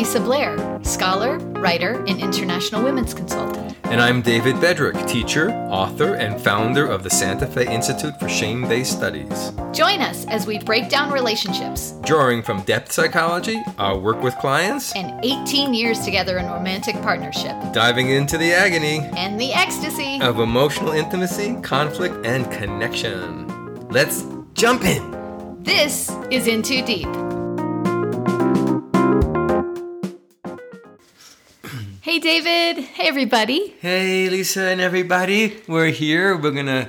Lisa Blair, scholar, writer, and international women's consultant. And I'm David Bedrick, teacher, author, and founder of the Santa Fe Institute for Shame Based Studies. Join us as we break down relationships, Drawing from depth psychology, our work with clients, and 18 years together in romantic partnership, diving into the agony and the ecstasy. of emotional intimacy, conflict, and connection. Let's jump in. This is In Too Deep. Hey, David. Hey, everybody. Hey, Lisa and everybody. We're here. We're going to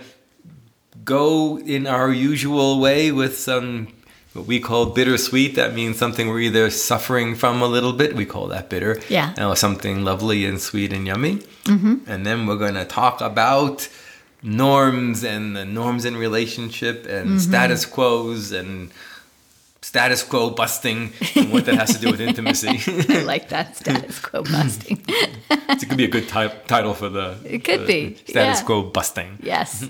go in our usual way with some what we call bittersweet. That means something we're either suffering from a little bit. We call that bitter. Yeah. Or something lovely and sweet and yummy. Mm-hmm. And then we're going to talk about norms and the norms in relationship and status quos and status quo busting and what that has to do with intimacy. I like that status quo busting. it could be a good ti- title for the. It could for be, status yeah. quo busting. Yes.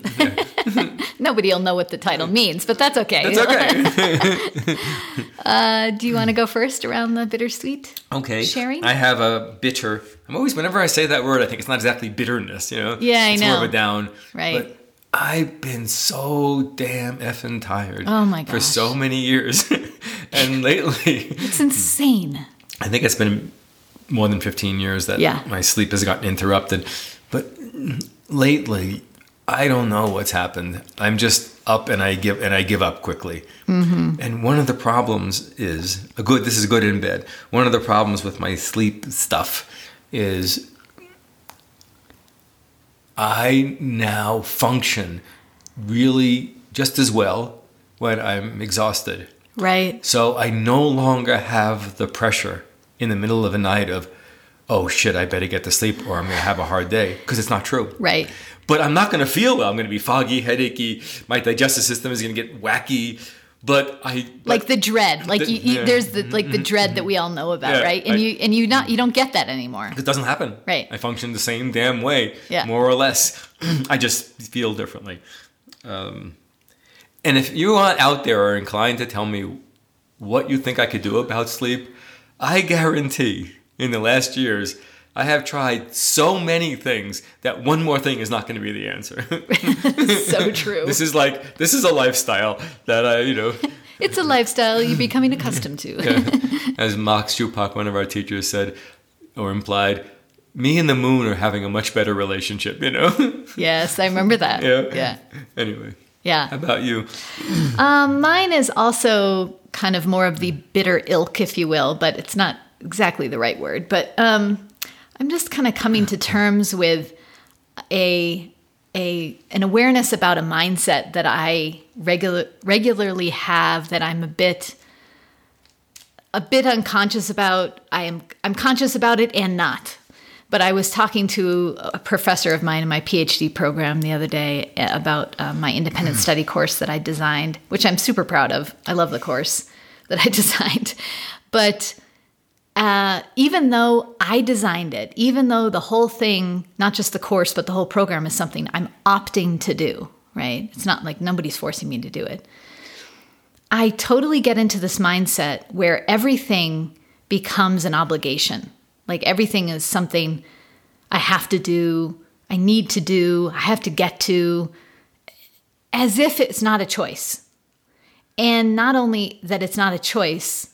Nobody will know what the title means, but that's okay. It's okay. Uh, do you want to go first around the bittersweet? okay. Sharing? I have a bitter. I'm always whenever I say that word, I think it's not exactly bitterness. You know. Yeah, I it's more of a down. Right. I've been so damn effing tired. Oh my gosh. For so many years, and lately, It's insane. I think it's been more than 15 years that Yeah. my sleep has gotten interrupted. But lately, I don't know what's happened. I'm just up and I give and I give up quickly. Mm-hmm. And one of the problems is a good. This is good in bed. One of the problems with my sleep stuff is I now function really just as well when I'm exhausted. Right. So I no longer have the pressure in the middle of the night of, oh shit, I better get to sleep or I'm going to have a hard day because it's not true. Right. But I'm not going to feel well. I'm going to be foggy, headachy. My digestive system is going to get wacky. But I Like the dread. Like The- you, you there's the like the dread that we all know about, Yeah, right? And I- you and you not you don't get that anymore. it doesn't happen. Right. I function the same damn way, Yeah. more or less. I just feel differently. Um, and if you are out there are inclined to tell me what you think I could do about sleep, I guarantee in the last years I have tried so many things that one more thing is not going to be the answer. so true. this is like this is a lifestyle that I, you know, it's a lifestyle you're becoming accustomed to. as Max Schupbach, one of our teachers, said or implied, me and the moon are having a much better relationship, you know? yes, I remember that. Yeah. Yeah. Anyway, how Yeah. about you? Um, mine is also kind of more of the bitter ilk, if you will, but it's not exactly the right word. But um, I'm just kind of coming to terms with a a an awareness about a mindset that I regular regularly have that I'm a bit a bit unconscious about. I am I'm conscious about it and not. But I was talking to a professor of mine in my PhD program the other day about uh, my independent study course that I designed, which I'm super proud of. I love the course that I designed. But uh, even though I designed it, even though the whole thing, not just the course, but the whole program is something I'm opting to do, right? It's not like nobody's forcing me to do it. I totally get into this mindset where everything becomes an obligation. Like everything is something I have to do, I need to do, I have to get to, as if it's not a choice. And not only that it's not a choice,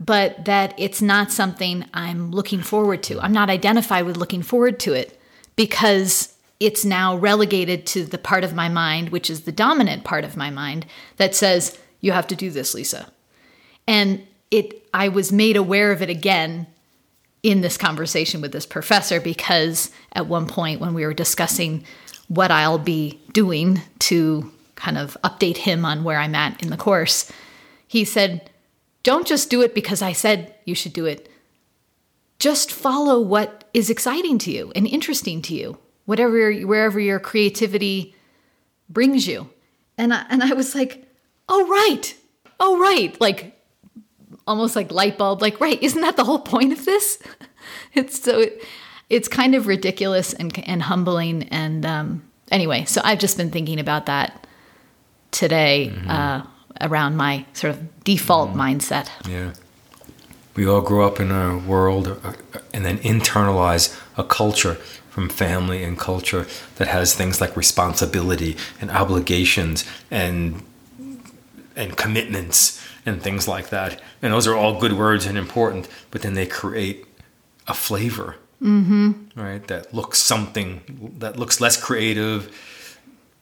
but that it's not something I'm looking forward to. I'm not identified with looking forward to it because it's now relegated to the part of my mind, which is the dominant part of my mind, that says, You have to do this, Lisa. And it I was made aware of it again in this conversation with this professor because at one point when we were discussing what I'll be doing to kind of update him on where I'm at in the course, he said, Don't just do it because I said you should do it. Just follow what is exciting to you and interesting to you, whatever wherever your creativity brings you. And I, and I was like, "Oh right. Oh right." Like almost like light bulb like right isn't that the whole point of this it's so it's kind of ridiculous and and humbling and um anyway so i've just been thinking about that today uh around my sort of default mindset Yeah. we all grow up in a world uh, and then internalize a culture from family and culture that has things like responsibility and obligations and and commitments and things like that. And those are all good words and important, but then they create a flavor, mm-hmm. right? That looks something that looks less creative,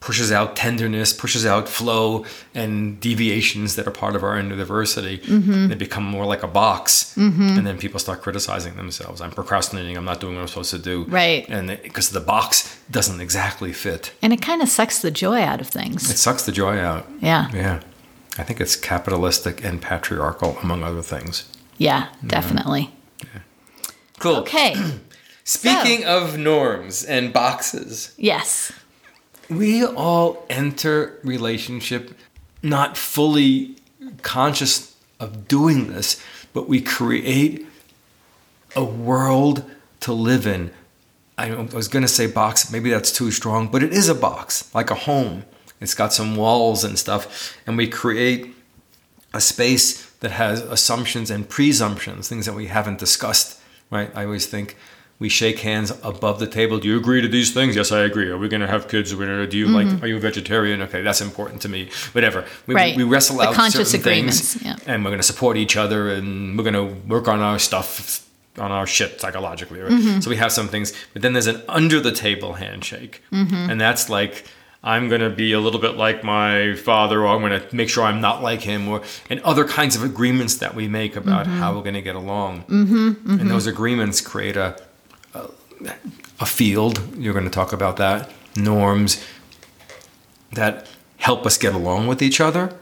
pushes out tenderness, pushes out flow and deviations that are part of our inner diversity. Mm-hmm. They become more like a box, mm-hmm. and then people start criticizing themselves. I'm procrastinating. I'm not doing what I'm supposed to do. Right. And because the box doesn't exactly fit, and it kind of sucks the joy out of things. It sucks the joy out. Yeah. Yeah. I think it's capitalistic and patriarchal, among other things. Yeah, definitely. Yeah. Cool. Okay. Speaking so. of norms and boxes. Yes. We all enter relationship not fully conscious of doing this, but we create a world to live in. I was going to say box, maybe that's too strong, but it is a box, like a home. It's got some walls and stuff, and we create a space that has assumptions and presumptions, things that we haven't discussed, right? I always think we shake hands above the table. Do you agree to these things? Yes, I agree. Are we going to have kids? Are we gonna, do you mm-hmm. like? Are you a vegetarian? Okay, that's important to me. Whatever. We, right. we wrestle the out conscious certain agreements. things, yeah. and we're going to support each other, and we're going to work on our stuff on our shit psychologically. Right? Mm-hmm. So we have some things, but then there's an under the table handshake, mm-hmm. and that's like I'm going to be a little bit like my father, or I'm going to make sure I'm not like him, or and other kinds of agreements that we make about mm-hmm. how we're going to get along. Mm-hmm, mm-hmm. And those agreements create a, a, field. You're going to talk about that norms that help us get along with each other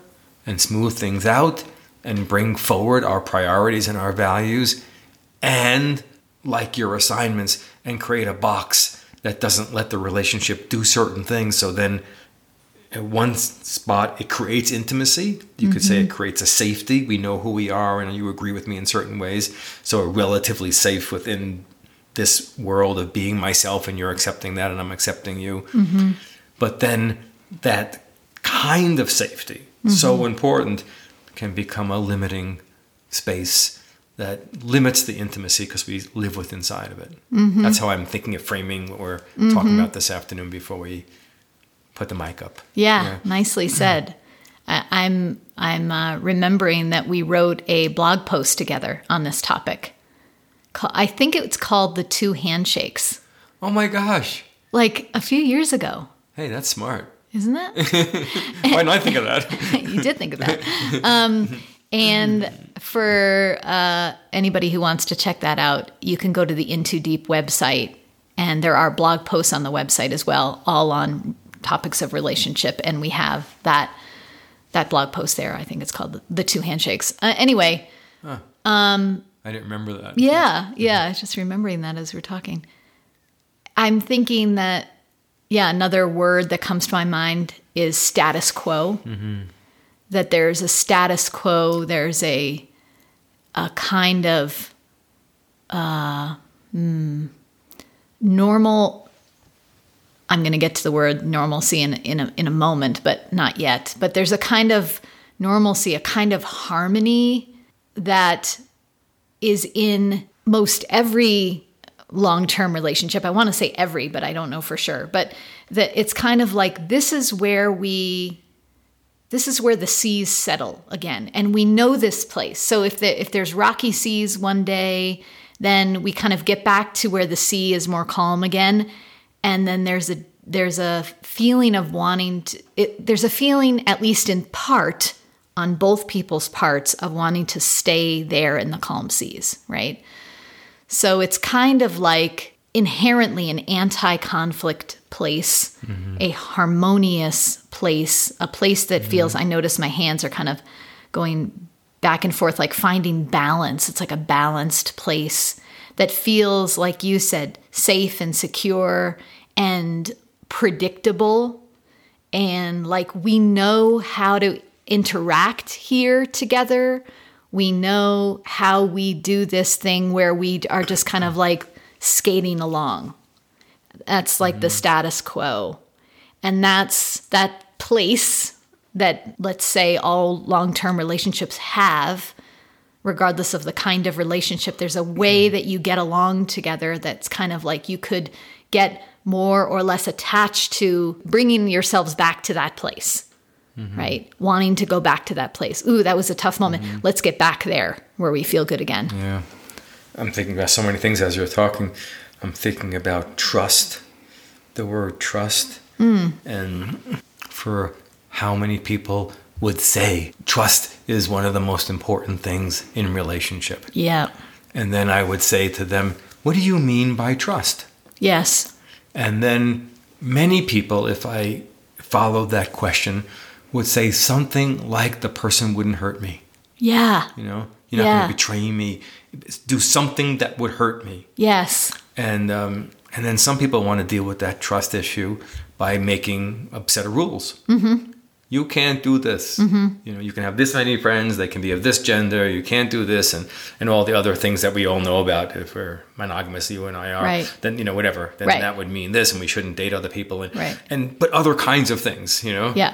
and smooth things out and bring forward our priorities and our values, and like your assignments and create a box that doesn't let the relationship do certain things. So then at one spot, it creates intimacy. You mm-hmm. could say it mm-hmm. creates a safety. We know who we are and you agree with me in certain ways. So we're relatively safe within this world of being myself and you're accepting that and I'm accepting you. Mm-hmm. But then that kind of safety, mm-hmm. so important, can become a limiting space that limits the intimacy because we live with inside of it. Mm-hmm. That's how I'm thinking of framing what we're mm-hmm. talking about this afternoon before we put the mic up. Yeah, yeah. nicely said. I'm I'm uh, remembering that we wrote a blog post together on this topic. I think it's called the two handshakes. Oh my gosh! Like a few years ago. Hey, that's smart, isn't that? Why didn't I think of that? you did think of that. Um, and for uh, anybody who wants to check that out, you can go to the In Too Deep website, and there are blog posts on the website as well, all on topics of relationship. And we have that that blog post there. I think it's called the, Two Handshakes. Uh, anyway, huh. um, I didn't remember that. Yeah, yeah. I was just remembering that as we're talking. I'm thinking that yeah, another word that comes to my mind is status quo. Mm-hmm that there's a status quo, there's a a kind of uh, mm, normal. I'm going to get to the word normalcy in in a, in a moment, but not yet. But there's a kind of normalcy, a kind of harmony that is in most every long-term relationship. I want to say every, but I don't know for sure. But that it's kind of like this is where we this is where the seas settle again and we know this place so if the, if there's rocky seas one day then we kind of get back to where the sea is more calm again and then there's a there's a feeling of wanting to it, there's a feeling at least in part on both people's parts of wanting to stay there in the calm seas right so it's kind of like inherently an anti conflict place, mm-hmm. a harmonious place, a place that mm-hmm. feels, I notice my hands are kind of going back and forth, like finding balance. It's like a balanced place that feels, like you said, safe and secure and predictable. And like we know how to interact here together. We know how we do this thing where we are just kind of like skating along. That's like mm-hmm. the status quo. And that's that place that, let's say, all long term relationships have regardless of the kind of relationship. There's a way that you get along together that's kind of like you could get more or less attached to bringing yourselves back to that place. Mm-hmm. Right? Wanting to go back to that place. Ooh, that was a tough moment. Mm-hmm. Let's get back there where we feel good again. Yeah. I'm thinking about so many things as you're talking. I'm thinking about trust, the word trust, mm. and for how many people would say trust is one of the most important things in relationship. Yeah. And then I would say to them, What do you mean by trust? Yes. And then many people, if I followed that question, would say something like the person wouldn't hurt me. Yeah. You know, you're not Yeah. going to betray me. Do something that would hurt me. Yes. And um, and then some people want to deal with that trust issue by making a set of rules. Mm-hmm. You can't do this. Mm-hmm. You know, you can have this many friends. They can be of this gender. You can't do this, and and all the other things that we all know about. If we're monogamous, you and I are, Right. then you know whatever. Then Right. that would mean this, and we shouldn't date other people, and Right. and but other kinds of things. You know. Yeah.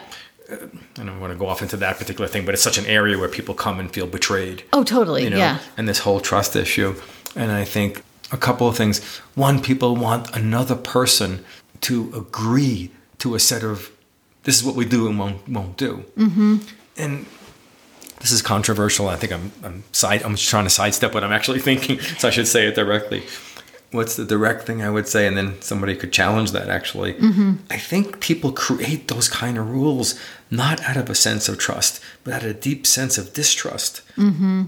I don't want to go off into that particular thing, but it's such an area where people come and feel betrayed Oh, totally. you know, yeah. and this whole trust issue. And I think a couple of things. One, people want another person to agree to a set of this is what we do and won't won't do. Mm-hmm. And this is controversial. I think I'm I'm side I'm trying to sidestep what I'm actually thinking, so I should say it directly. What's the direct thing I would say, and then somebody could challenge that. Actually, mm-hmm. I think people create those kind of rules not out of a sense of trust, but out of a deep sense of distrust. Mm-hmm.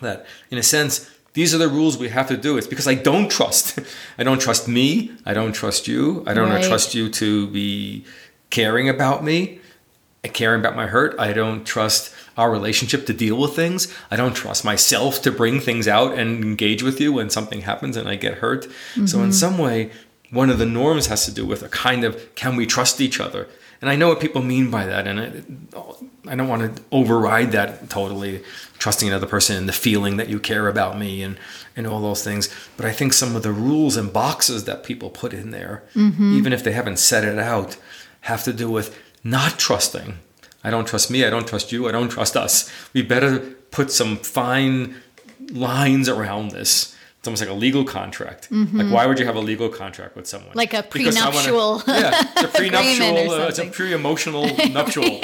That in a sense these are the rules we have to do. It's because i don't trust. I don't trust me. I don't trust you. I don't Right. trust you to be caring about me caring about my hurt. I don't trust our relationship to deal with things i don't trust myself to bring things out and engage with you when something happens and i get hurt so in mm-hmm. some way one of the norms has to do with a kind of can we trust each other and i know what people mean by that and I, I don't want to override that totally, trusting another person and the feeling that you care about me and, and all those things. But I think some of the rules and boxes that people put in there, mm-hmm. even if they haven't set it out, have to do with not trusting. I don't trust me. I don't trust you. I don't trust us. We better put some fine lines around this. It's almost like a legal contract. Like, why would you have a legal contract with someone? Like a I wanna- yeah, it's a prenuptial. uh, it's a pre-emotional nuptial.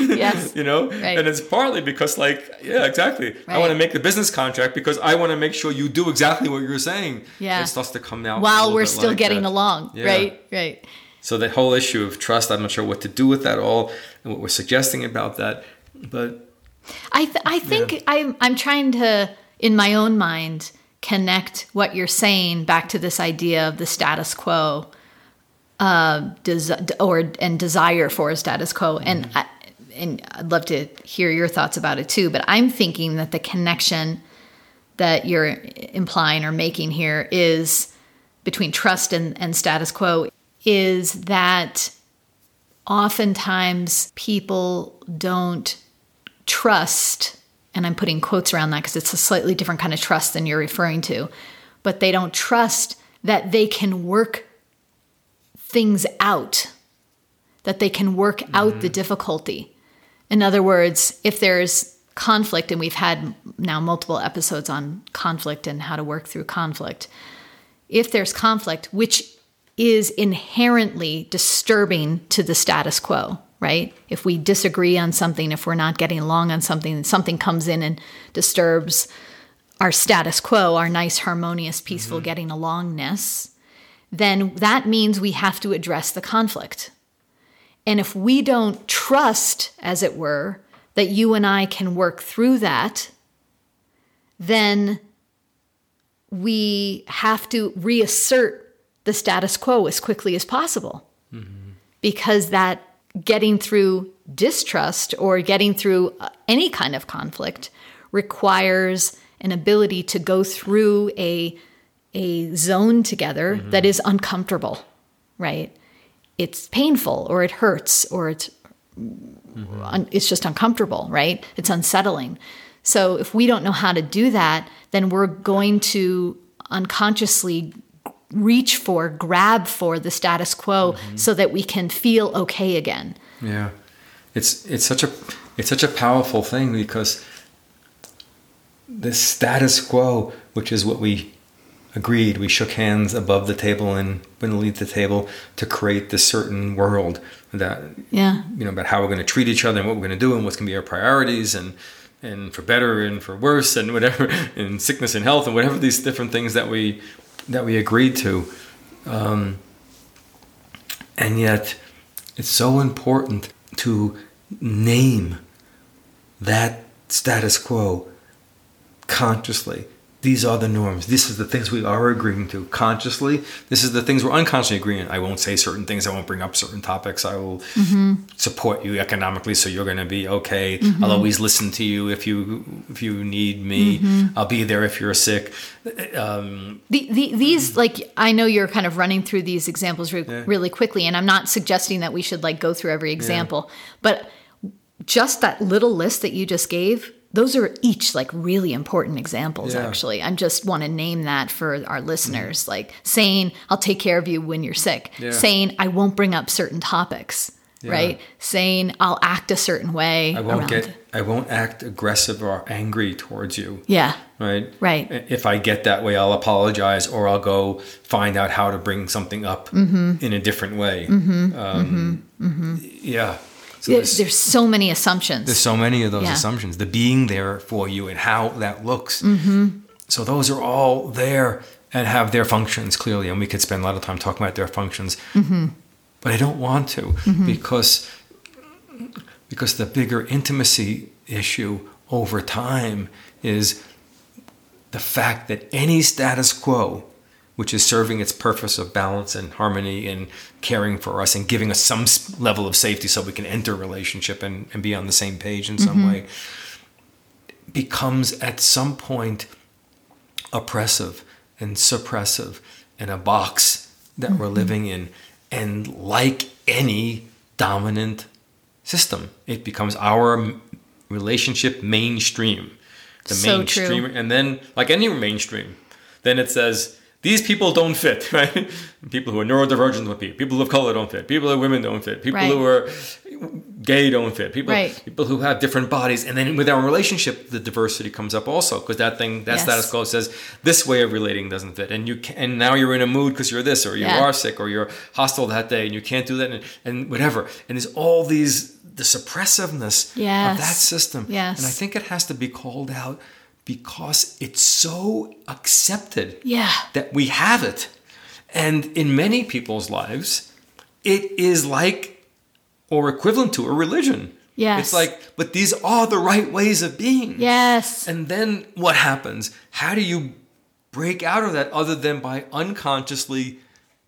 Yes. you know Right. and it's partly because like yeah exactly i want to make the business contract because i want to make sure you do exactly what you're saying Yeah. it starts to come out While we're still like getting that. along. Yeah. Right. Right. So the whole issue of trust i'm not sure what to do with that all and what we're suggesting about that but I th- I think I'm I'm trying to in my own mind connect what you're saying back to this idea of the status quo, uh, des- or and desire for a status quo, and I, and I'd love to hear your thoughts about it too. But I'm thinking that the connection that you're implying or making here is between trust and, and status quo is that oftentimes people don't trust, and I'm putting quotes around that because it's a slightly different kind of trust than you're referring to, but they don't trust that they can work things out, that they can work out the mm. difficulty. In other words, if there's conflict, and we've had now multiple episodes on conflict and how to work through conflict, if there's conflict, which is inherently disturbing to the status quo, right? If we disagree on something, if we're not getting along on something, something comes in and disturbs our status quo, our nice, harmonious, peaceful mm-hmm. getting alongness, then that means we have to address the conflict. And if we don't trust, as it were, that you and I can work through that, then we have to reassert the status quo as quickly as possible. Because that getting through distrust or getting through uh, any kind of conflict requires an ability to go through a, a zone together that is uncomfortable, right? It's painful or it hurts or it's un- it's just uncomfortable, right? It's unsettling. So if we don't know how to do that, then we're going to unconsciously reach for, grab for the status quo mm-hmm. so that we can feel okay again. Yeah, it's it's such a it's such a powerful thing because the status quo, which is what we agreed. We shook hands above the table and beneath the table to create this certain world that Yeah. you know about how we're going to treat each other and what we're going to do and what's going to be our priorities and and for better and for worse and whatever in sickness and health and whatever these different things that we that we agreed to. Um, and yet it's so important to name that status quo consciously these are the norms. This is the things we are agreeing to consciously. This is the things we're unconsciously agreeing. I won't say certain things. I won't bring up certain topics. I will mm-hmm. support you economically so you're going to be okay. Mm-hmm. I'll always listen to you if you if you need me. Mm-hmm. I'll be there if you're sick. Um, The, the, these like I know you're kind of running through these examples re- really quickly, and I'm not suggesting that we should like go through every example, but just that little list that you just gave, those are each like really important examples. Yeah. Actually, I just want to name that for our listeners, like saying I'll take care of you when you're sick, Yeah. saying I won't bring up certain topics, right? Saying I'll act a certain way. i won't get it. i won't act aggressive or angry towards you Yeah. right? Right. If I get that way, I'll apologize or I'll go find out how to bring something up Mm-hmm. in a different way. Um, Yeah. So There- there's, There's so many assumptions. there's so many of those Yeah. assumptions, the being there for you and how that looks. Mm-hmm. So those are all there and have their functions clearly, and we could spend a lot of time talking about their functions. Mm-hmm. But I don't want to because because the bigger intimacy issue over time is the fact that any status quo which is serving its purpose of balance and harmony and caring for us and giving us some level of safety so we can enter a relationship and, and be on the same page in some mm-hmm. way becomes at some point oppressive and suppressive and a box that we're mm-hmm. living in. And like any dominant system it becomes our relationship mainstream. The So mainstream true. and then like any mainstream then it says these people don't fit right people who are neurodivergent don't fit people of color don't fit people who are women don't fit people who are gay don't fit people Right. people who have different bodies and then with our relationship the diversity comes up also because that thing that Yes. status quo says this way of relating doesn't fit and you can, and now you're in a mood because you're this or you Yeah. are sick or you're hostile that day and you can't do that and, and whatever and there's all these the suppressiveness Yes. of that system Yes. and i think it has to be called out because it's so accepted yeah. that we have it. And in many people's lives, it is like or equivalent to a religion. Yes. It's like, but these are the right ways of being. Yes. And then what happens? How do you break out of that other than by unconsciously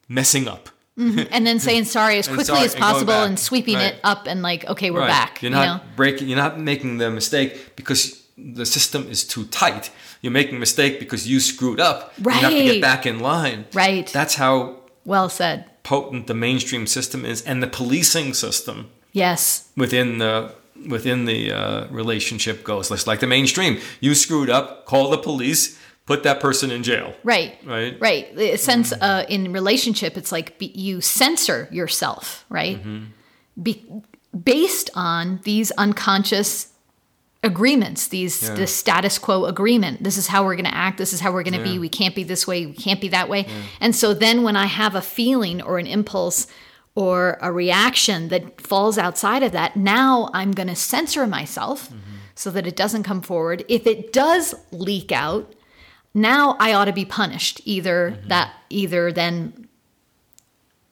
messing up? Mm-hmm. and then saying sorry as quickly sorry, as possible back. and sweeping Right. it up and like okay we're Right. back You're you not know breaking. You're not making the mistake because the system is too tight. You're making a mistake because you screwed up. Right. You have to get back in line. Right. That's how well said potent the mainstream system is, and the policing system yes within the within the uh, relationship goes. It's like the mainstream. You screwed up. Call the police. Put that person in jail. right Right. right the sense uh, in relationship it's like be, you censor yourself right Mm-hmm. be, based on these unconscious agreements these Yeah. the status quo agreement. This is how we're going to act. This is how we're going to Yeah. be we can't be this way. We can't be that way. And so then when i have a feeling or an impulse or a reaction that falls outside of that now i'm going to censor myself mm-hmm. so that it doesn't come forward. If it does leak out now i ought to be punished. Either mm-hmm. that either then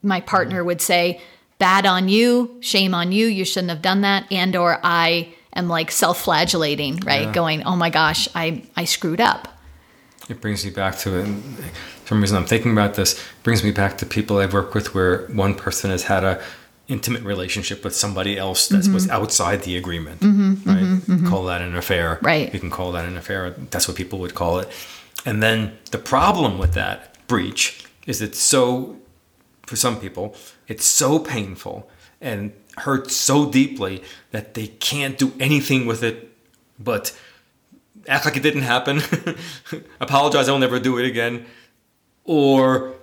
my partner would say bad on you. Shame on you. You shouldn't have done that. And or i am like self-flagellating right Yeah. going oh my gosh i i screwed up It brings me back to it. For some reason, I'm thinking about this. It brings me back to people I've worked with where one person has had a intimate relationship with somebody else that was mm-hmm. outside the agreement. Mm-hmm, right? Mm-hmm, call that an affair. Right. You can call that an affair. That's what people would call it. And then the problem with that breach is it's so, for some people, it's so painful and hurts so deeply that they can't do anything with it but act like it didn't happen, apologize, I'll never do it again, or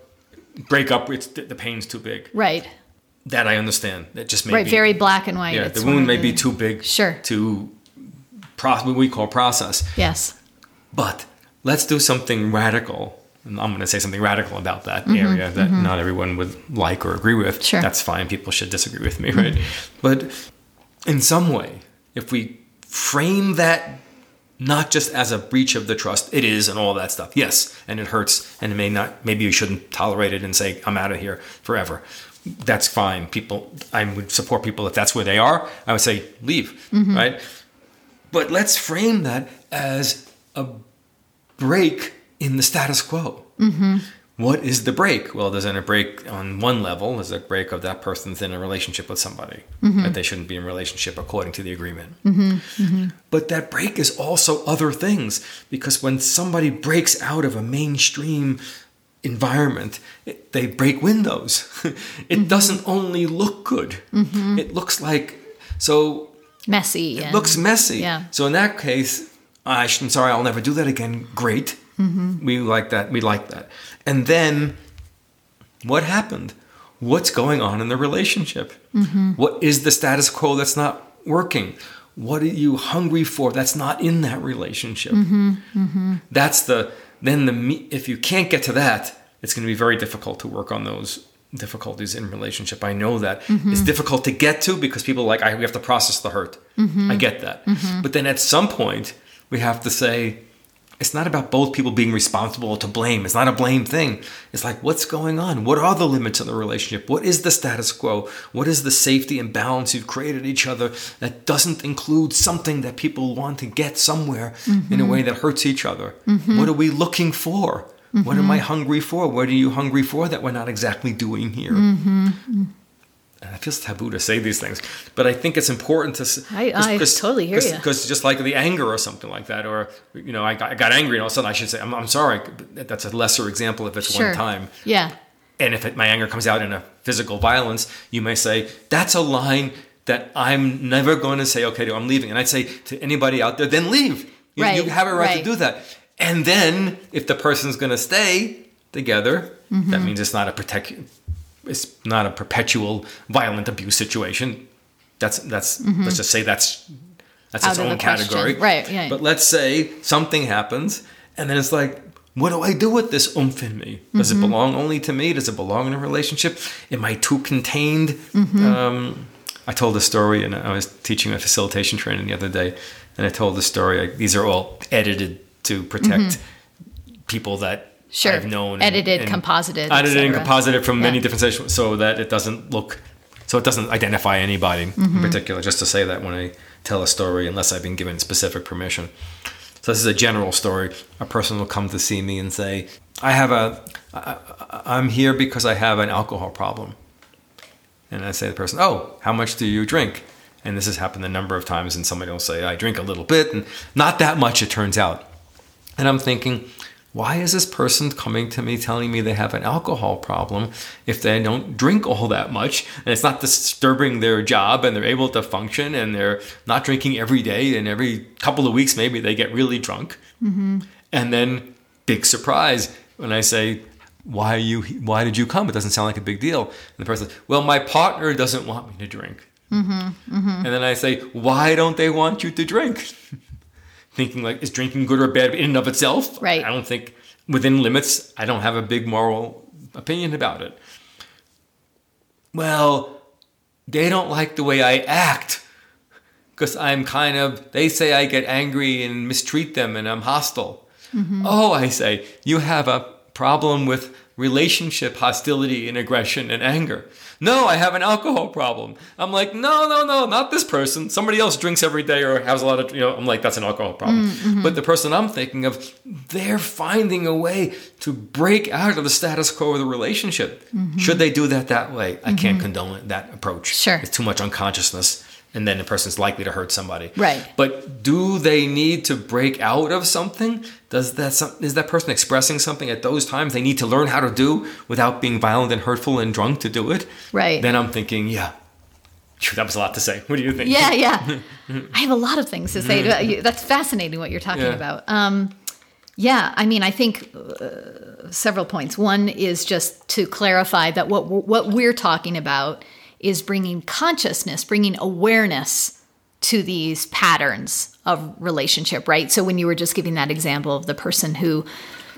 break up. It's the pain's too big. right That I understand. That just may right be very black and white yeah. It's The wound may the- be too big. Sure. To pro- what we call process. yes But let's do something radical. I'm going to say something radical about that mm-hmm, area that mm-hmm. not everyone would like or agree with. Sure. That's fine. People should disagree with me, mm-hmm. right? But in some way, if we frame that not just as a breach of the trust, it is and all that stuff. Yes, and it hurts, and it may not. Maybe you shouldn't tolerate it and say, "I'm out of here forever." That's fine. People, I would support people if that's where they are. I would say leave, right? But let's frame that as a break in the status quo. Mm-hmm. What is the break? Well, there's a break on one level. There's a break of that person's in a relationship with somebody mm-hmm. that they shouldn't be in a relationship according to the agreement. Mm-hmm. But that break is also other things because when somebody breaks out of a mainstream environment, it, they break windows. it doesn't only look good. It looks like so Messy. it looks messy. yeah. So in that case, I am sorry, I'll never do that again. Great. Mm-hmm. We like that. We like that. And then, what happened? What's going on in the relationship? Mm-hmm. What is the status quo that's not working? What are you hungry for that's not in that relationship? Mm-hmm. That's the then the me- if you can't get to that, it's going to be very difficult to work on those difficulties in relationship. I know that it's difficult to get to because people are like I we have to process the hurt. I get that, but then at some point we have to say it's not about both people being responsible to blame. It's not a blame thing. It's like, what's going on? What are the limits of the relationship? What is the status quo? What is the safety and balance you've created each other that doesn't include something that people want to get somewhere in a mm-hmm. way that hurts each other? Mm-hmm. What are we looking for? What am I mm-hmm. hungry for? What are you hungry for that we're not exactly doing here? And it feels taboo to say these things, but I think it's important to. I- I totally hear ya. Because just like the anger or something like that, or you know, I got, I got angry and all of a sudden I should say, I'm, I'm sorry. That's a lesser example if it's Sure. one time. Yeah. And if it, my anger comes out in a physical violence, you may say, that's a line that I'm never going to say, okay, I'm leaving. And I'd say to anybody out there, then leave. You, you have a right, right. to do that. And then if the person's going to stay together, Mm-hmm. that means it's not a protect, it's not a perpetual violent abuse situation. That's, that's, let's just say that's, that's Mm-hmm. Out its own the question. category. Right, yeah. But let's say something happens and then it's like what do i do with this oomph in me does Mm-hmm. it belong only to me does it belong in a relationship am i too contained Mm-hmm. um, i told a story and i was teaching a facilitation training the other day and i told the story I, these are all edited to protect people that Mm-hmm. Sure. i've known Edited, and composited, edited and cetera. composited from many different situations so that it doesn't look so it doesn't identify anybody Mm-hmm. in particular just to say that when i tell a story unless i've been given specific permission so this is a general story a person will come to see me and say i have a I, I- i'm here because i have an alcohol problem and i say to the person oh how much do you drink and this has happened a number of times and somebody will say i drink a little bit and not that much it turns out and I'm thinking, why is this person coming to me telling me they have an alcohol problem if they don't drink all that much and it's not disturbing their job and they're able to function and they're not drinking every day and every couple of weeks maybe they get really drunk. Mm-hmm. And then big surprise when I say, why are you why did you come? It doesn't sound like a big deal. And the person, says, well, my partner doesn't want me to drink. Mm-hmm. Mm-hmm. And then I say, why don't they want you to drink? thinking like is drinking good or bad in and of itself? Right. i don't think within limits i don't have a big moral opinion about it. Well they don't like the way i act because i'm kind of they say i get angry and mistreat them and i'm hostile. Mm-hmm. Oh i say you have a problem with relationship hostility and aggression and anger no i have an alcohol problem. I'm like no no no not this person. Somebody else drinks every day or has a lot of you know i'm like that's an alcohol problem. Mm, mm-hmm. But the person i'm thinking of they're finding a way to break out of the status quo of the relationship. Mm-hmm. Should they do that that way? I can't mm-hmm. condone that approach. Sure. it's too much unconsciousness and then the person's likely to hurt somebody Right. but do they need to break out of something? Does that some, is that person expressing something at those times they need to learn how to do without being violent and hurtful and drunk to do it? Right. Then I'm thinking, yeah, that was a lot to say. What do you think? Yeah, yeah. I have a lot of things to say. That's fascinating what you're talking Yeah. about. Um, yeah, I mean, I think uh, several points. One is just to clarify that what what we're talking about is bringing consciousness, bringing awareness to these patterns of relationship, right? So when you were just giving that example of the person who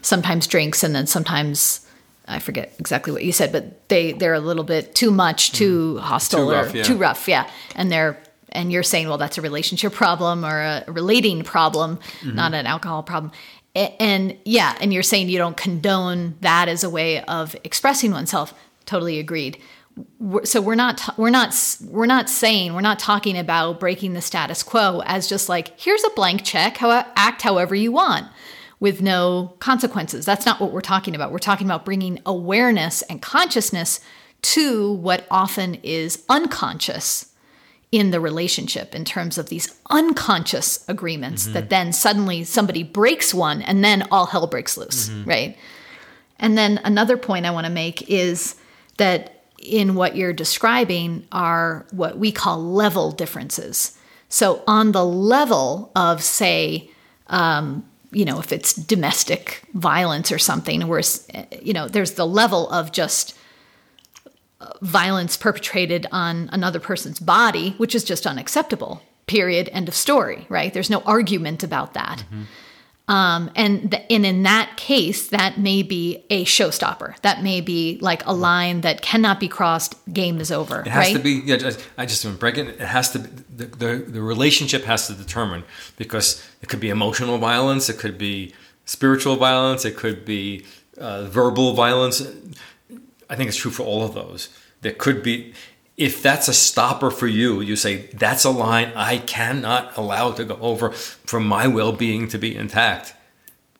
sometimes drinks and then sometimes I forget exactly what you said, but they they're a little bit too much, too hostile, Too or rough, yeah. too rough, yeah. And they're and you're saying, well, that's a relationship problem or a relating problem, Mm-hmm. not an alcohol problem. And yeah, and you're saying you don't condone that as a way of expressing oneself. Totally agreed. We're- So we're not we're not we're not saying we're not talking about breaking the status quo as just like here's a blank check, how act however you want with no consequences. That's not what we're talking about. We're talking about bringing awareness and consciousness to what often is unconscious in the relationship in terms of these unconscious agreements that mm-hmm. then suddenly somebody breaks one and then all hell breaks loose, mm-hmm. right? And then another point I want to make is that in what you're describing are what we call level differences. So, on the level of, say, um, you know, if it's domestic violence or something, where, you know, there's the level of just uh, violence perpetrated on another person's body, which is just unacceptable. Period. End of story. Right? There's no argument about that. Um, and, th- and in that case, that may be a showstopper. That may be like a line that cannot be crossed. Game is over. It has right? to be. Yeah, just, I just want to break it. It has to. Be, the, the the relationship has to determine because it could be emotional violence, it could be spiritual violence, it could be uh, verbal violence. I think it's true for all of those. There could be. If that's a stopper for you, you say that's a line I cannot allow to go over for my well-being to be intact.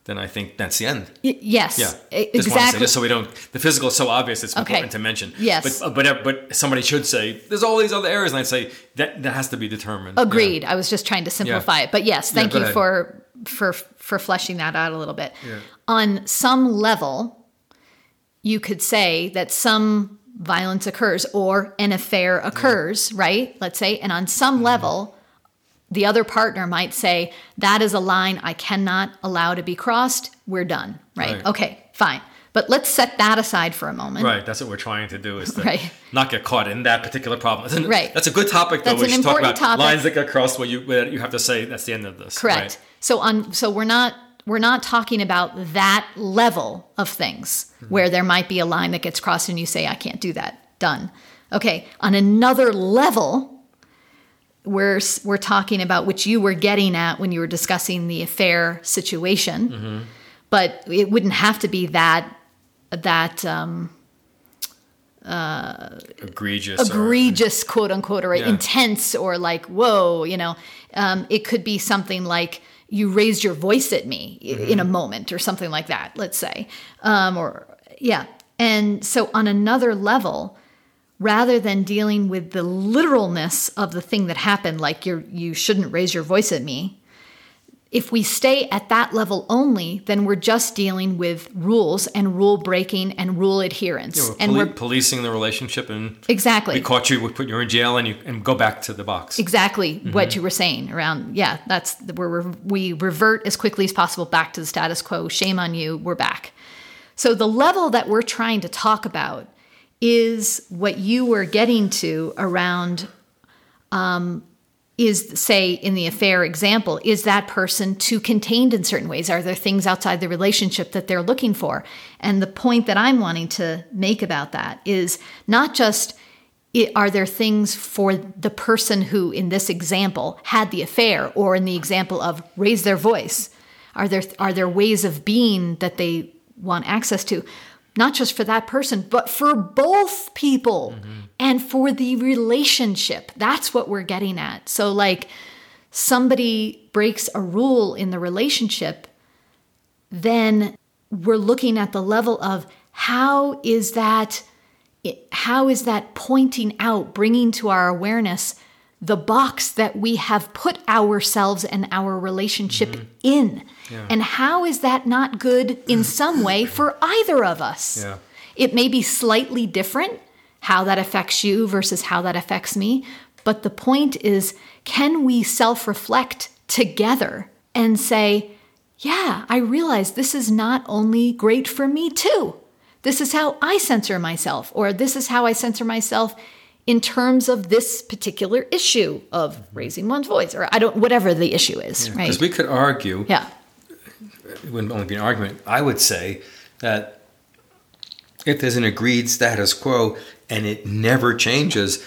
Then I think that's the end. Y- yes. Yeah, e- Just say, Exactly. just so we don't. The physical is so obvious; it's Okay. important to mention. Yes. but but but somebody should say there's all these other areas, and I'd say that that has to be determined. Agreed. I was just trying to simplify it, but yes, thank you ahead. for for for fleshing that out a little bit. Yeah. On some level, you could say that some violence occurs or an affair occurs, right? Let's say, and on some Mm-hmm. level, the other partner might say that is a line I cannot allow to be crossed. We're done, right? Right. Okay, fine. But let's set that aside for a moment. Right, that's what we're trying to do is to Right. not get caught in that particular problem. Right. That's a good topic, though. That's we should talk about topic. lines that get crossed where you where you have to say that's the end of this. Correct. Right. So on so we're not we're not talking about that level of things where there might be a line that gets crossed and you say I can't do that. Done. Okay. On another level we're we're talking about which you were getting at when you were discussing the affair situation. But it wouldn't have to be that that um, Egregious. or- egregious, quote unquote, or Yeah. intense, or like, whoa, you know, um, it could be something like you raised your voice at me Mm-hmm. in a moment, or something like that. Let's say, um, or yeah. And so, on another level, rather than dealing with the literalness of the thing that happened, like you you shouldn't raise your voice at me. If we stay at that level only, then we're just dealing with rules and rule breaking and rule adherence, We're and poli- we're policing the relationship, and exactly. we caught you, we put you in jail, and you and go back to the box. exactly Mm-hmm. what you were saying around yeah that's where we revert as quickly as possible back to the status quo. Shame on you. We're back. So the level that we're trying to talk about is what you were getting to around um, is say in the affair example is that person too contained in certain ways? Are there things outside the relationship that they're looking for? And the point that i'm wanting to make about that is not just it, are there things for the person who in this example had the affair or in the example of raise their voice? Are there are there ways of being that they want access to? Not just for that person but for both people mm-hmm. And for the relationship. That's what we're getting at. So like somebody breaks a rule in the relationship then we're looking at the level of how is that how is that pointing out bringing to our awareness the box that we have put ourselves and our relationship mm-hmm. in? And how is that not good in some way for either of us? Yeah. it may be slightly different how that affects you versus how that affects me but the point is can we self-reflect together and say yeah, I realize this is not only great for me too. This is how I censor myself, or this is how I censor myself in terms of this particular issue of mm-hmm. raising one's voice or I don't whatever the issue is, right? Because we could argue, yeah. it wouldn't only be an argument. I would say that if there's an agreed status quo and it never changes,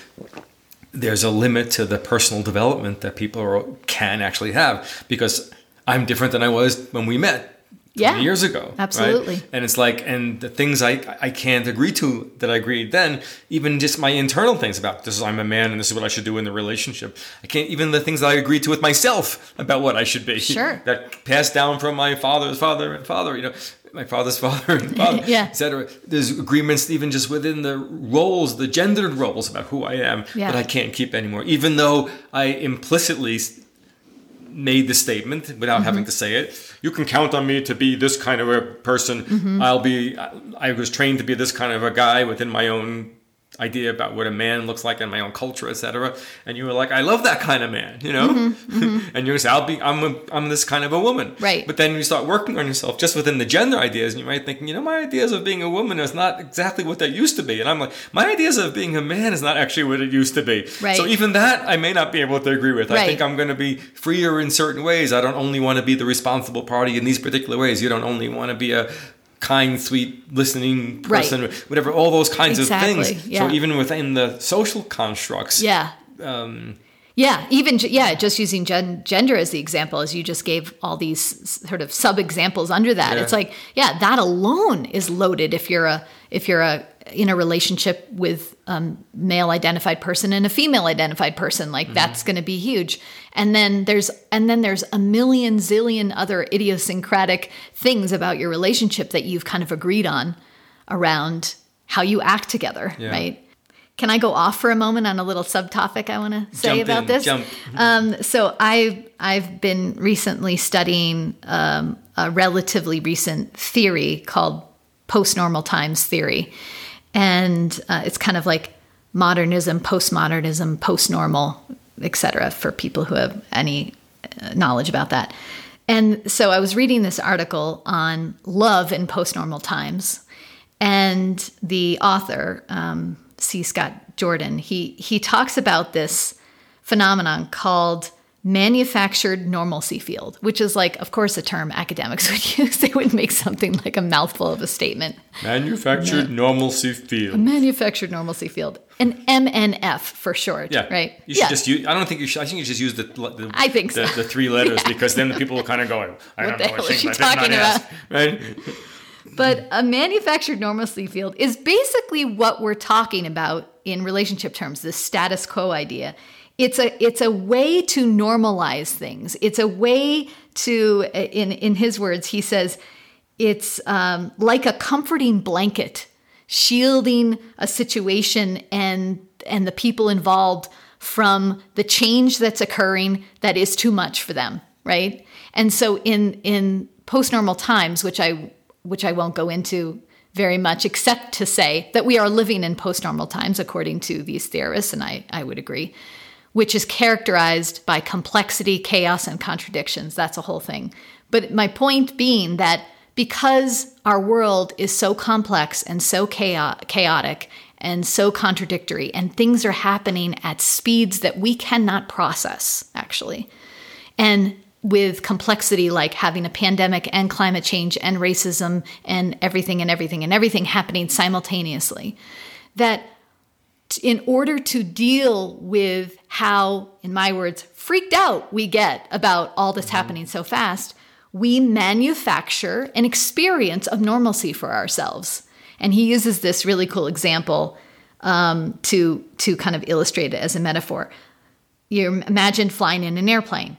there's a limit to the personal development that people are, can actually have because I'm different than I was when we met. Yeah, years ago right? absolutely. and it's like and the things I, I can't agree to that i agreed then even just my internal things about this is i'm a man and this is what i should do in the relationship i can't even the things that i agreed to with myself about what i should be Sure. that passed down from my father's father and father you know my father's father and father Yeah. etc there's agreements even just within the roles the gendered roles about who i am Yeah. that i can't keep anymore even though i implicitly made the statement without Mm-hmm. having to say it. You can count on me to be this kind of a person. Mm-hmm. I'll be. I was trained to be this kind of a guy within my own idea about what a man looks like in my own culture, etc. And you were like, I love that kind of man, you know. and you say, I'll be. I'm. A, I'm this kind of a woman. Mm-hmm. Right. But then you start working on yourself just within the gender ideas, and you might think, you know, my ideas of being a woman is not exactly what they used to be. And I'm like, my ideas of being a man is not actually what it used to be. Right. So even that, I may not be able to agree with. Right. I think I'm going to be freer in certain ways. I don't only want to be the responsible party in these particular ways. You don't only want to be a kind, sweet, listening person, whatever, all those kinds Exactly, of things. yeah. So even within the social constructs, Yeah. um, Yeah, even yeah, just using gen- gender as the example, as you just gave all these sort of sub examples under that. Yeah. It's like, yeah, that alone is loaded. If you're a if you're a in a relationship with um, male identified person and a female identified person, like that's going to be huge. And then there's and then there's a million zillion other idiosyncratic things about your relationship that you've kind of agreed on around how you act together, Yeah. right? Can I go off for a moment on a little subtopic I want to say Jump about in, this? jump. Um, so I've I've been recently studying um, a relatively recent theory called post-normal times theory, and uh, it's kind of like modernism, postmodernism, post-normal, etc. For people who have any uh, knowledge about that. And so I was reading this article on love in post-normal times, and the author um, C. Scott Jordan he he talks about this phenomenon called manufactured normalcy field, which is like, of course, a term academics would use. They would make something like a mouthful of a statement. manufactured normalcy field. A Manufactured normalcy field, an MNF for short. Yeah, right. You should yeah. just use. I don't think you should. I think you just use the. the I think so. the three letters because then the people will kind of go. I What don't the know what is she thing, I talking ask," Right. But a manufactured normalcy field is basically what we're talking about in relationship terms, this status quo idea. It's a it's a way to normalize things. It's a way to in in his words, he says, it's um, like a comforting blanket, shielding a situation and and the people involved from the change that's occurring that is too much for them, right? And so in in post-normal times, which I which I won't go into very much, except to say that we are living in post-normal times, according to these theorists, and I, I would agree, which is characterized by complexity, chaos, and contradictions. That's a whole thing. But my point being that because our world is so complex and so chaotic and so contradictory, and things are happening at speeds that we cannot process, actually. And with complexity like having a pandemic and climate change and racism and everything and everything and everything happening simultaneously, that in order to deal with how, in my words, freaked out we get about all this happening so fast, we manufacture an experience of normalcy for ourselves. And he uses this really cool example um, to to kind of illustrate it as a metaphor. You imagine flying in an airplane,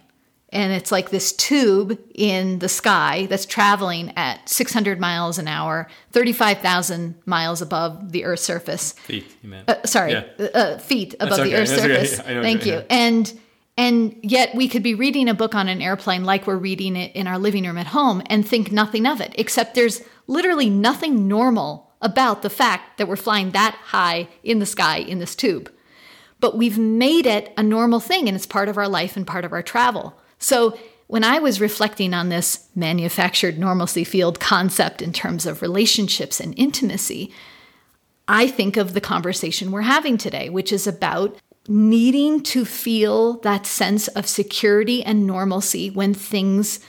and it's like this tube in the sky that's traveling at 600 miles an hour, 35,000 miles above the Earth's surface. Feet, you meant. Uh, sorry, Yeah. uh, uh, feet above okay, the Earth's that's surface. Know Thank you- you. yeah. And and yet we could be reading a book on an airplane like we're reading it in our living room at home and think nothing of it, except there's literally nothing normal about the fact that we're flying that high in the sky in this tube. But we've made it a normal thing and it's part of our life and part of our travel. So when I was reflecting on this manufactured normalcy field concept in terms of relationships and intimacy, I think of the conversation we're having today, which is about needing to feel that sense of security and normalcy when things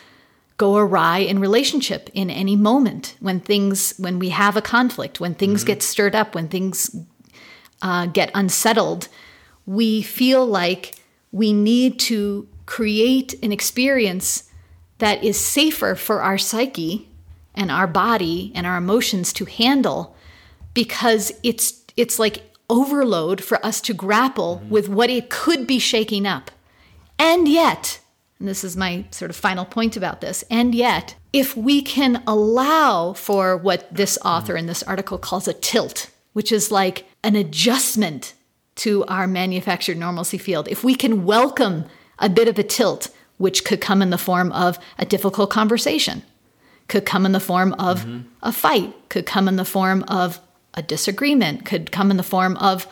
go awry in relationship in any moment when things when we have a conflict when things mm-hmm. get stirred up when things uh, get unsettled we feel like we need to create an experience that is safer for our psyche and our body and our emotions to handle because it's it's like overload for us to grapple mm-hmm. with what it could be shaking up and yet and this is my sort of final point about this. And yet, if we can allow for what this author in this article calls a tilt, which is like an adjustment to our manufactured normalcy field, if we can welcome a bit of a tilt, which could come in the form of a difficult conversation, could come in the form of mm-hmm. a fight, could come in the form of a disagreement, could come in the form of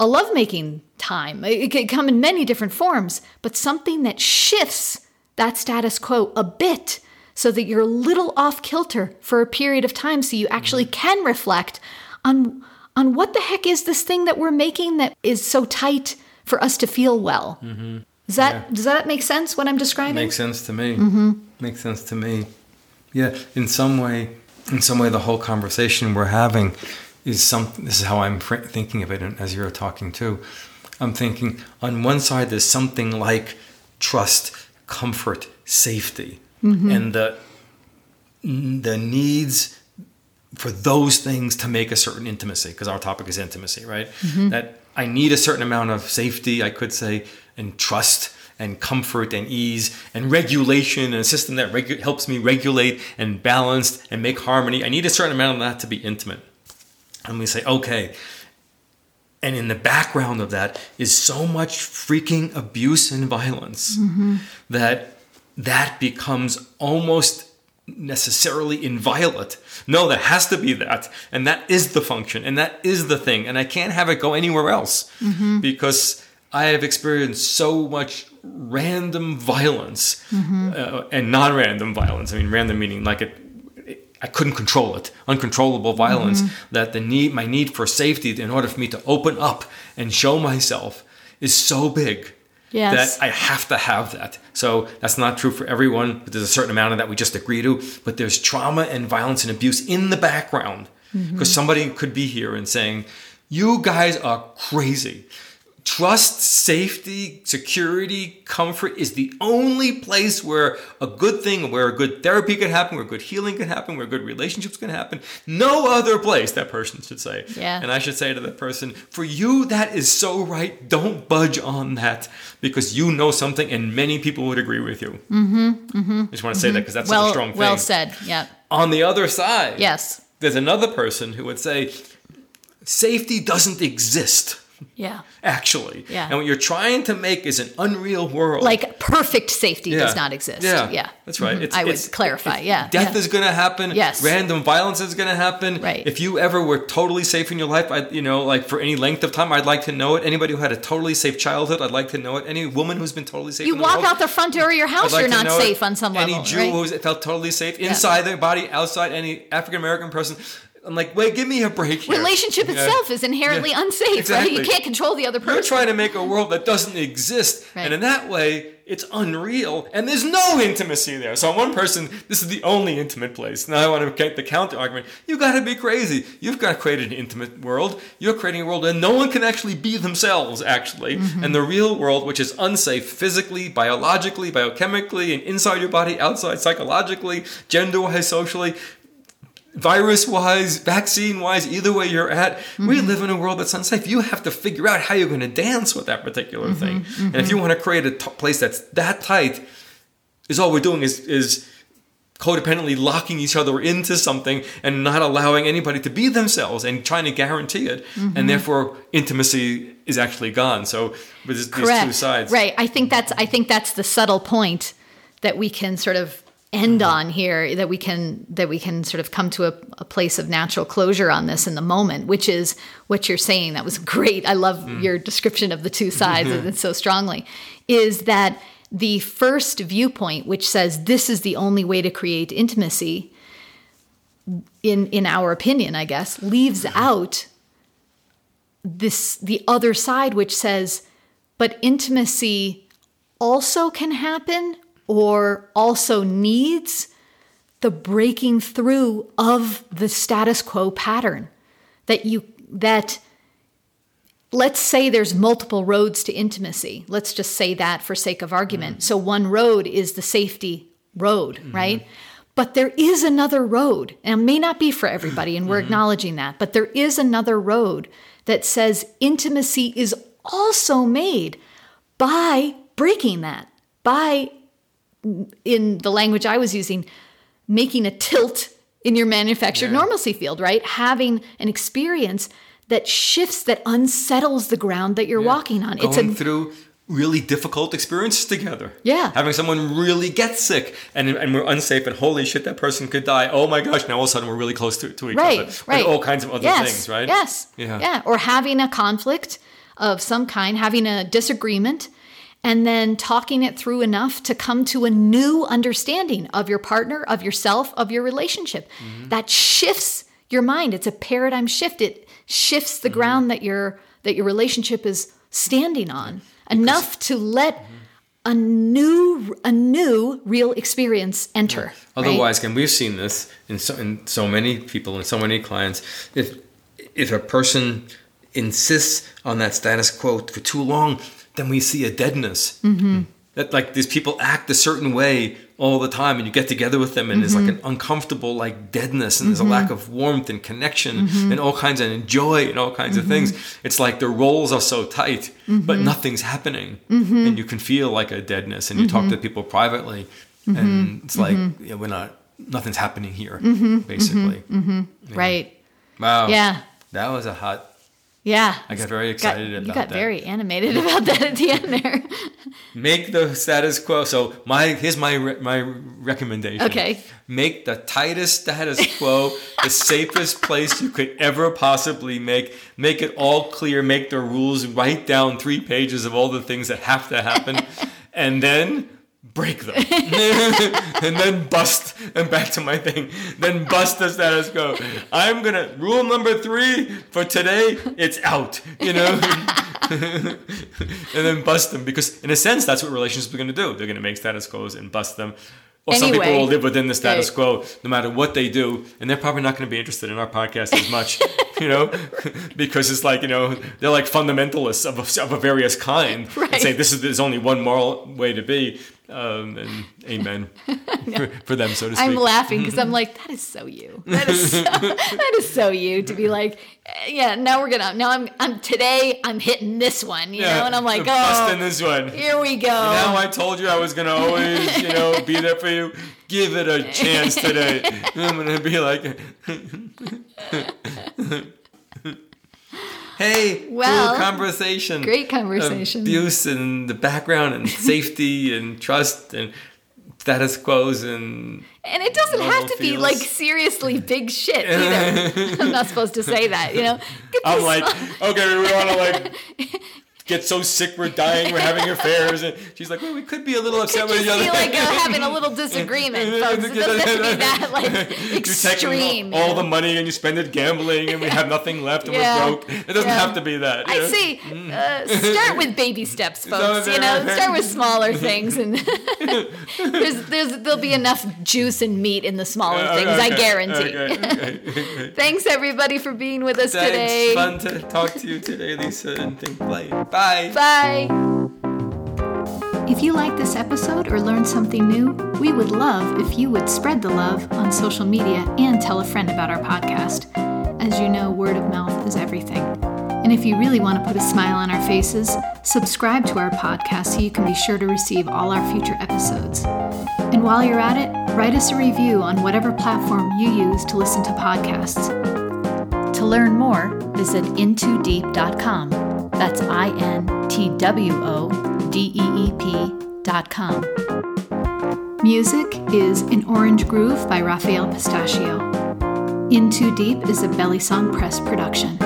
a lovemaking time. It could come in many different forms, but something that shifts that status quo a bit so that you're a little off kilter for a period of time so you actually can reflect on on what the heck is this thing that we're making that is so tight for us to feel well. Mm-hmm. Does that yeah. does that make sense? What I'm describing makes sense to me. Mm-hmm. Makes sense to me. Yeah, in some way, in some way, the whole conversation we're having is something. This is how I'm thinking of it, and as you're talking too, I'm thinking on one side there's something like trust, comfort, safety, mm-hmm. and the the needs for those things to make a certain intimacy because our topic is intimacy, right? Mm-hmm. That I need a certain amount of safety, I could say, and trust and comfort and ease and regulation and a system that regu- helps me regulate and balance and make harmony. I need a certain amount of that to be intimate. And we say, okay. And in the background of that is so much freaking abuse and violence mm-hmm. that that becomes almost necessarily inviolate. No, that has to be that. And that is the function and that is the thing. And I can't have it go anywhere else mm-hmm. because I have experienced so much random violence mm-hmm. uh, and non random violence. I mean, random meaning like it. I couldn't control it, uncontrollable violence. Mm-hmm. That the need, my need for safety, in order for me to open up and show myself, is so big yes. that I have to have that. So that's not true for everyone, but there's a certain amount of that we just agree to. But there's trauma and violence and abuse in the background because mm-hmm. somebody could be here and saying, You guys are crazy. Trust, safety, security, comfort is the only place where a good thing, where a good therapy can happen, where good healing can happen, where good relationships can happen. No other place, that person should say. Yeah. And I should say to that person, for you, that is so right. Don't budge on that because you know something and many people would agree with you. Mm-hmm, mm-hmm, I just want to say mm-hmm. that because that's well, a strong thing. Well said. Yeah. On the other side, yes, there's another person who would say, safety doesn't exist. Yeah. Actually. Yeah. And what you're trying to make is an unreal world. Like perfect safety yeah. does not exist. Yeah. Yeah. That's right. Mm-hmm. It's, I would clarify. Yeah. Death yeah. is going to happen. Yes. Random violence is going to happen. Right. If you ever were totally safe in your life, I, you know, like for any length of time, I'd like to know it. Anybody who had a totally safe childhood, I'd like to know it. Any woman who's been totally safe. You walk world, out the front door of your house, like you're not safe it. on some level. Any Jew right? who's felt totally safe inside their body, outside, any African American person I'm like, wait, give me a break here. Relationship yeah. itself is inherently yeah. unsafe, exactly. right? You can't control the other person. You're trying to make a world that doesn't exist. Right. And in that way, it's unreal. And there's no intimacy there. So on one person, this is the only intimate place. Now I want to get the counter argument. You gotta be crazy. You've got to create an intimate world. You're creating a world where no one can actually be themselves, actually. Mm-hmm. And the real world, which is unsafe physically, biologically, biochemically, and inside your body, outside, psychologically, gender wise, socially, virus wise, vaccine wise, either way you're at, mm-hmm. we live in a world that's unsafe. You have to figure out how you're going to dance with that particular mm-hmm, thing. Mm-hmm. And if you want to create a t- place that's that tight, is all we're doing is is codependently locking each other into something and not allowing anybody to be themselves and trying to guarantee it. And mm-hmm. therefore intimacy is actually gone. So with these two sides. Right. I think that's I think that's the subtle point that we can sort of end mm-hmm. on here that we can that we can sort of come to a, a, place of natural closure on this in the moment which is what you're saying that was great i love mm. your description of the two sides mm-hmm. so strongly is that the first viewpoint which says this is the only way to create intimacy in in our opinion i guess leaves mm-hmm. out this the other side which says but intimacy also can happen or also needs the breaking through of the status quo pattern that you that let's say there's multiple roads to intimacy. Let's just say that for sake of argument. Mm. So one road is the safety road mm-hmm. right? But there is another road and it may not be for everybody and we're mm-hmm. acknowledging that but there is another road that says intimacy is also made by breaking that by in the language i was using making a tilt in your manufactured Yeah. normalcy field right having an experience that shifts that unsettles the ground that you're walking on it's Going a through really difficult experiences together. Yeah. Having someone really get sick and, and we're unsafe and holy shit, that person could die. Oh my gosh, now all of a sudden we're really close to, to each right other. right And all kinds of other yes, things, right? yes Yeah. yeah or having a conflict of some kind having a disagreement and then talking it through enough to come to a new understanding of your partner of yourself of your relationship Mm-hmm. that shifts your mind it's a paradigm shift it shifts Mm-hmm. the ground that your that your relationship is standing on enough to let Mm-hmm. a new a new real experience enter right? Otherwise, and we've seen this in so, in so many people and so many clients. If if a person insists on that status quo for too long, then we see a deadness. Mm-hmm. That like these people act a certain way all the time, and you get together with them, and there's like an mm-hmm. uncomfortable like deadness, and there's a mm-hmm. lack of warmth and connection, mm-hmm. and all kinds of joy and all kinds of things. It's like the roles are so tight, but nothing's happening, and you can feel like a deadness. And you talk to people privately, and it's like yeah, we're not nothing's happening here basically. Right. Wow. Yeah. That was a hot yeah. I got very excited Got- excited you about got that. very animated about that at the end there. make the status quo. So my here's my re- my recommendation. Okay. make the tightest status quo the safest place you could ever possibly make. Make it all clear. Make the rules. Write down three pages of all the things that have to happen. And then break them. And then bust and back to my thing. Then bust the status quo. I'm gonna rule number three for today it's out you know? And then bust them because in a sense that's what relationships are going to do. They're going to make status quos and bust them. Or some people will live within the status Right. quo no matter what they do and they're probably not going to be interested in our podcast as much you know? Because it's like you know they're like fundamentalists of a, of a various kind and say this is there's only one moral way to be um, and amen for, for them so to speak I'm laughing because I'm like, that is so you. That is so, that is so you to be like, eh, yeah. Now we're gonna. Now I'm. I'm today. I'm hitting this one. You know, and I'm like, oh, this one here we go. Now I told you I was gonna always, you know, be there for you. Give it a chance today. I'm gonna be like, hey, Well, cool conversation, great conversation. abuse and the background and safety and trust and status quos and and it doesn't have to be like seriously big shit either. I'm not supposed to say that. You know. I'm like, okay, we want to like get so sick we're dying, we're having affairs, and she's like, well, we could be a little upset with each other. like uh, having a little disagreement, folks. It doesn't have to be that like extreme. all know? the money and you spend it gambling, and we have nothing left, and Yeah. we're broke. It doesn't Yeah. have to be that. you I know? see. Uh, start with baby steps, folks. You know, start with smaller things, and there's, there's, there'll be enough juice and meat in the smaller Uh, things. I guarantee. okay, okay. Thanks everybody for being with us Thanks. today. Fun to talk to you today, Lisa, and think play. Bye. Bye. If you like this episode or learned something new, we would love if you would spread the love on social media and tell a friend about our podcast. As you know, word of mouth is everything. And if you really want to put a smile on our faces, subscribe to our podcast so you can be sure to receive all our future episodes. And while you're at it, write us a review on whatever platform you use to listen to podcasts. To learn more, visit intodeep.com. That's I N T W O D E E P.com. Music is An Orange Groove by Raphael Pistachio. In Too Deep is a Belly Song Press production.